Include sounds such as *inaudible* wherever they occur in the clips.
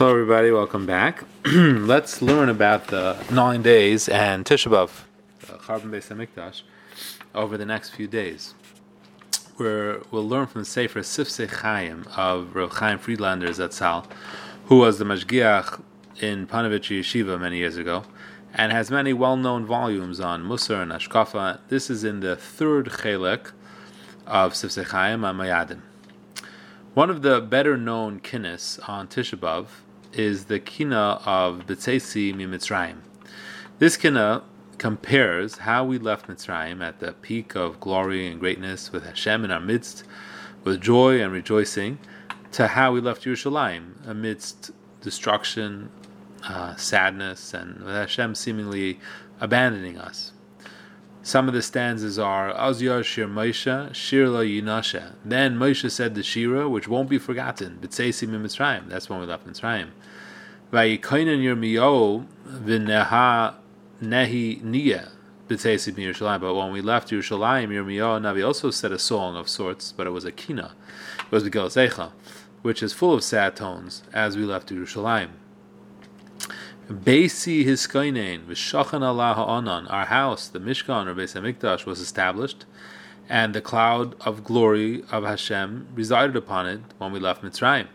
Hello, everybody. Welcome back. *clears throat* Let's learn about the nine days and Tisha B'av, uh, Churban Beis Hamikdash, over the next few days. Where we'll learn from the Sefer Sifsei Chaim of Rav Chaim Friedlander Zatzal, who was the Mashgiach in Ponevezh Yeshiva many years ago, and has many well-known volumes on Musar and Hashkafa. This is in the third Chelek of Sifsei Chaim on Moadim. One of the better known kinnis on Tisha B'av is the kina of B'tzeisi Mitzrayim. This kina compares how we left Mitzrayim at the peak of glory and greatness with Hashem in our midst, with joy and rejoicing, to how we left Yerushalayim amidst destruction, uh, sadness, and with Hashem seemingly abandoning us. Some of the stanzas are Azyar Shir Moshe, Shirla Yinasha. Then Moshe said the Shira, which won't be forgotten, B'tzeisi Mitzrayim. That's when we left Mitzrayim. Vayikainen Yirmiyahu v'neha nehi niya B'tzeisi Yerushalayim. But when we left Yerushalayim, Yirmiyahu Navi also said a song of sorts, but it was a kina. It was Megillas Eicha, which is full of sad tones as we left Yerushalayim. Beisi Hiskainen v'shachan Allah ha'anan. Our house, the Mishkan or Beis Hamikdash, was established, and the cloud of glory of Hashem resided upon it when we left Mitzrayim.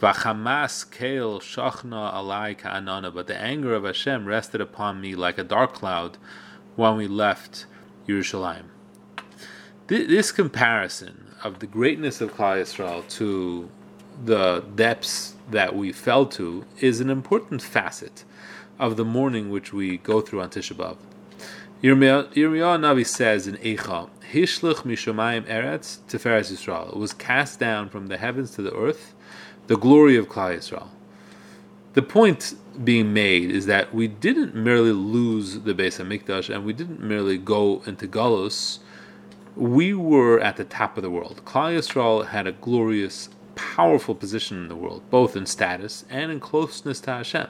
V'chamas keil shachna alai ka'anana. But the anger of Hashem rested upon me like a dark cloud when we left Yerushalayim. This comparison of the greatness of Klal Yisrael to the depths that we fell to is an important facet of the mourning which we go through on Tisha B'av. Yirmiyah Navi says in Eicha, Hishlich mishamayim eretz teferes Yisrael. It was cast down from the heavens to the earth, the glory of Klal Yisrael. The point being made is that we didn't merely lose the Beis Hamikdash and we didn't merely go into Galus. We were at the top of the world. Klal Yisrael had a glorious powerful position in the world, both in status and in closeness to Hashem.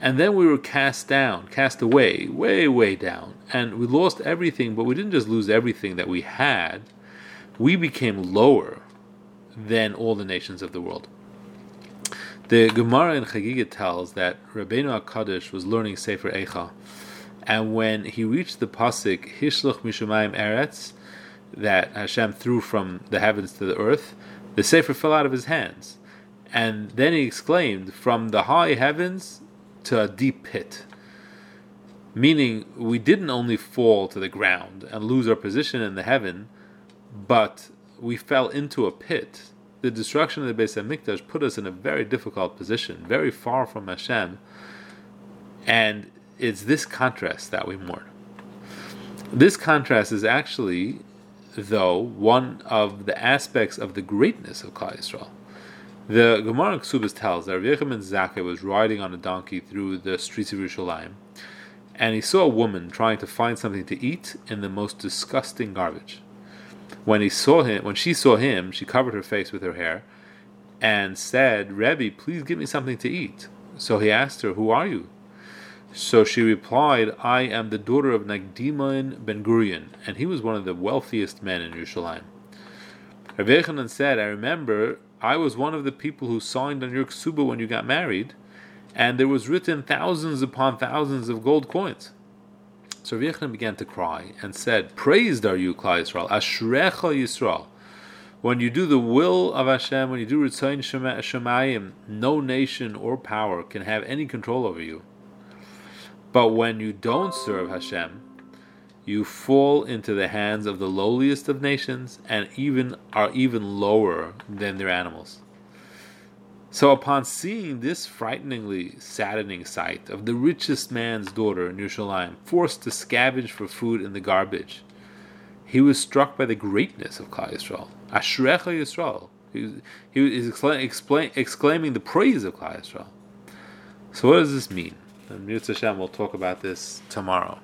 And then we were cast down, cast away, way, way down. And we lost everything, but we didn't just lose everything that we had, we became lower than all the nations of the world. The Gemara in Chagiga tells that Rabbeinu HaKadosh was learning Sefer Eicha, and when he reached the pasuk Hishloch Mishamayim Eretz, that Hashem threw from the heavens to the earth, the Sefer fell out of his hands. And then he exclaimed, From the high heavens to a deep pit. Meaning, we didn't only fall to the ground and lose our position in the heaven, but we fell into a pit. The destruction of the Beis Hamikdash put us in a very difficult position, very far from Hashem, and it's this contrast that we mourn. This contrast is actually though, one of the aspects of the greatness of Klal Yisrael. The Gemara Ksubas tells that Rav ben Zakkai was riding on a donkey through the streets of Yerushalayim, and he saw a woman trying to find something to eat in the most disgusting garbage. When he saw him, when she saw him, she covered her face with her hair, and said, "Rebbe, please give me something to eat." So he asked her, "Who are you?" So she replied, I am the daughter of Nakdimon ben Gurion, and he was one of the wealthiest men in Yerushalayim. Rav Yochanan said, I remember I was one of the people who signed on your ksuba when you got married, and there was written thousands upon thousands of gold coins. So Rav began to cry and said, Praised are you, Klal Yisrael, Ashrecha Yisrael. When you do the will of Hashem, when you do Ritzayin Shemayim, no nation or power can have any control over you. But when you don't serve Hashem, you fall into the hands of the lowliest of nations and even are even lower than their animals. So upon seeing this frighteningly saddening sight of the richest man's daughter in Yerushalayim forced to scavenge for food in the garbage, he was struck by the greatness of Klal Yisrael. Ashrecha Yisrael. He, he is exclaiming the praise of Klal Yisrael. So what does this mean? Mitzvah Hashem will talk about this tomorrow.